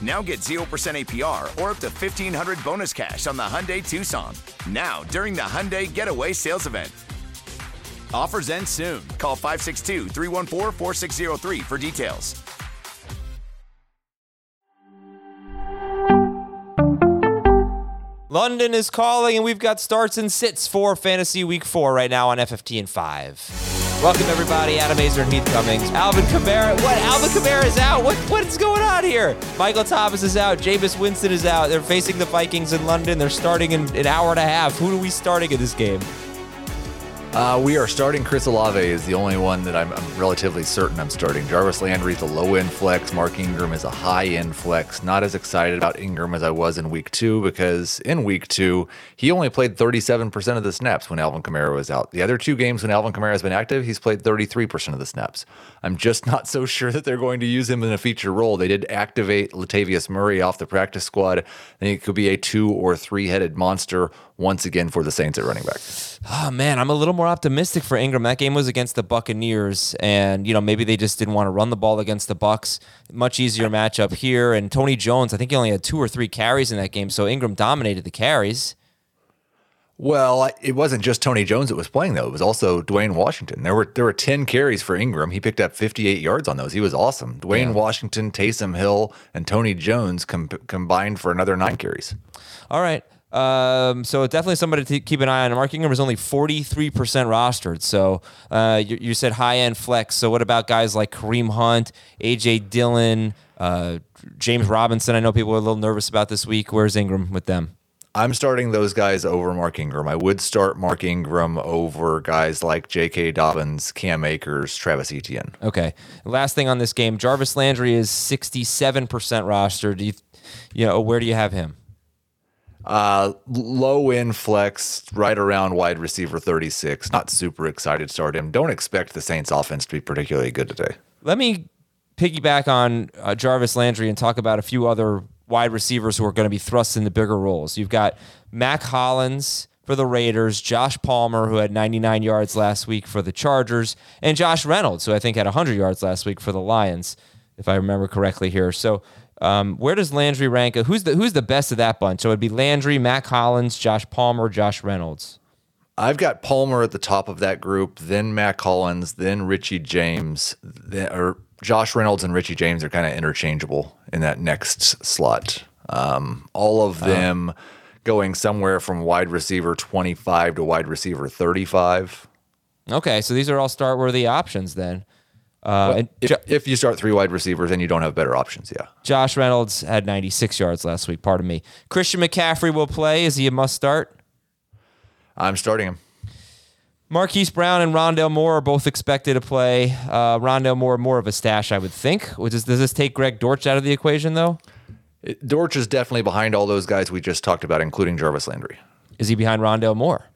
Now get 0% APR or up to 1500 bonus cash on the Hyundai Tucson. Now, during the Hyundai Getaway Sales Event. Offers end soon. Call 562 314 4603 for details. London is calling, and we've got starts and sits for Fantasy Week 4 right now on FFT in 5. Welcome, everybody. Adam Aizer and Heath Cummings. Alvin Kamara. What? Alvin Kamara is out. What? What's going on here? Michael Thomas is out. Jameis Winston is out. They're facing the Vikings in London. They're starting in an hour and a half. Who are we starting in this game? Uh, we are starting Chris Olave is the only one that I'm, I'm relatively certain I'm starting. Jarvis Landry is a low end flex. Mark Ingram is a high end flex. Not as excited about Ingram as I was in week two because in week two, he only played 37% of the snaps when Alvin Kamara was out. The other two games when Alvin Kamara has been active, he's played 33% of the snaps. I'm just not so sure that they're going to use him in a feature role. They did activate Latavius Murray off the practice squad. I think it could be a two or three headed monster once again for the Saints at running back. Oh man, I'm a little more optimistic for Ingram. That game was against the Buccaneers, and you know maybe they just didn't want to run the ball against the Bucks. Much easier matchup here. And Tony Jones, I think he only had two or three carries in that game, so Ingram dominated the carries. Well, it wasn't just Tony Jones that was playing though. It was also Dwayne Washington. There were there were 10 carries for Ingram. He picked up 58 yards on those. He was awesome. Dwayne yeah. Washington, Taysom Hill, and Tony Jones com- combined for another 9 carries. All right. Um, so definitely somebody to keep an eye on. Mark Ingram is only 43% rostered. So uh, you, you, said high end flex. So what about guys like Kareem Hunt, AJ Dillon, uh, James Robinson? I know people are a little nervous about this week. Where's Ingram with them? I'm starting those guys over Mark Ingram. I would start Mark Ingram over guys like J.K. Dobbins, Cam Akers, Travis Etienne. Okay. Last thing on this game, Jarvis Landry is 67% rostered. Do you, you know, where do you have him? Uh, low end flex, right around wide receiver 36. Not super excited to start him. Don't expect the Saints offense to be particularly good today. Let me piggyback on uh, Jarvis Landry and talk about a few other wide receivers who are going to be thrust into bigger roles. You've got Mack Hollins for the Raiders, Josh Palmer, who had 99 yards last week for the Chargers, and Josh Reynolds, who I think had 100 yards last week for the Lions, if I remember correctly here. So um, where does Landry rank? Who's the who's the best of that bunch? So it'd be Landry, Mack Hollins, Josh Palmer, Josh Reynolds. I've got Palmer at the top of that group, then Mack Hollins, then Richie James, then, or Josh Reynolds and Richie James are kind of interchangeable in that next slot. Um, all of uh-huh. them going somewhere from wide receiver 25 to wide receiver 35. Okay, so these are all start worthy options then. Uh, well, if, jo- if, you start three wide receivers and you don't have better options, yeah. Josh Reynolds had 96 yards last week. Pardon me. Christian McCaffrey will play. Is he a must start? I'm starting him. Marquise Brown and Rondale Moore are both expected to play. Uh, Rondale Moore more of a stash, I would think. Does, does this take Greg Dortch out of the equation, though? It, Dortch is definitely behind all those guys we just talked about, including Jarvis Landry. Is he behind Rondale Moore?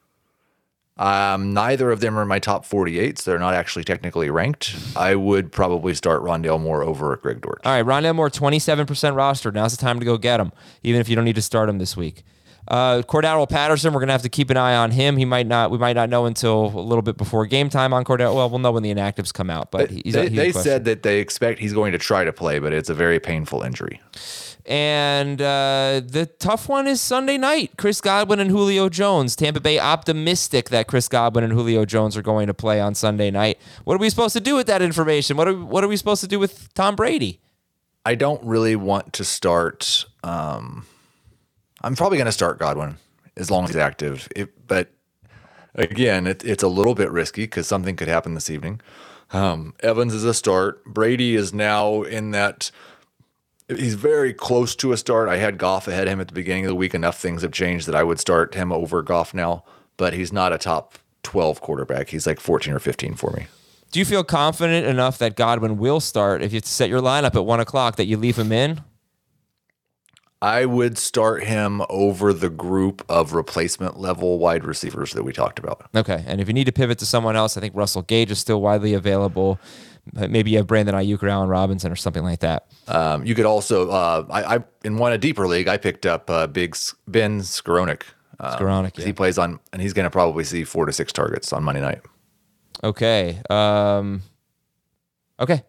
Um, neither of them are in my top 48, so they're not actually technically ranked. I would probably start Rondale Moore over Greg Dortch. All right, Rondale Moore, 27% roster. Now's the time to go get him, even if you don't need to start him this week. Uh, Cordarrelle Patterson, we're gonna have to keep an eye on him. He might not. We might not know until a little bit before game time on Cordarrelle. Well, we'll know when the inactives come out. But he's, they he's they said that they expect he's going to try to play, but it's a very painful injury. And uh, the tough one is Sunday night. Chris Godwin and Julio Jones. Tampa Bay optimistic that Chris Godwin and Julio Jones are going to play on Sunday night. What are we supposed to do with that information? What are what are we supposed to do with Tom Brady? I don't really want to start. Um, I'm probably going to start Godwin as long as he's active. It, but again, it, it's a little bit risky because something could happen this evening. Um, Evans is a start. Brady is now in that. He's very close to a start. I had Goff ahead of him at the beginning of the week. Enough things have changed that I would start him over Goff now, but he's not a top 12 quarterback. He's like 14 or 15 for me. Do you feel confident enough that Godwin will start if you set your lineup at one o'clock that you leave him in? I would start him over the group of replacement level wide receivers that we talked about. Okay. And if you need to pivot to someone else, I think Russell Gage is still widely available. Maybe you have Brandon Aiyuk or Allen Robinson or something like that. Um, you could also, uh, I, I in one a deeper league, I picked up uh, Big Ben Skowronek. Um, Skowronek, yeah. He plays on, and he's going to probably see four to six targets on Monday night. Okay. Um, okay.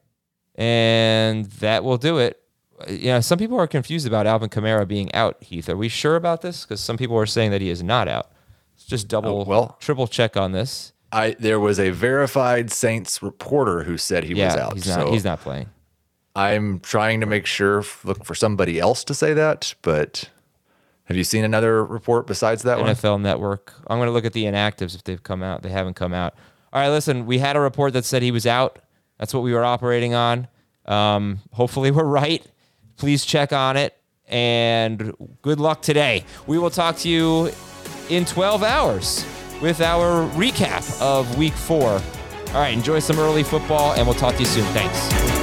And that will do it. You know, some people are confused about Alvin Kamara being out, Heath. Are we sure about this? Because some people are saying that he is not out. Let's just double, Oh, well- triple check on this. I there was a verified Saints reporter who said he was out. he's not. so he's not playing. I'm trying to make sure, look for somebody else to say that. But have you seen another report besides that one? NFL Network. I'm going to look at the inactives if they've come out. They haven't come out. All right, listen. We had a report that said he was out. That's what we were operating on. Um, hopefully, we're right. Please check on it. And good luck today. We will talk to you in 12 hours with our recap of week four. All right, enjoy some early football, and we'll talk to you soon. Thanks.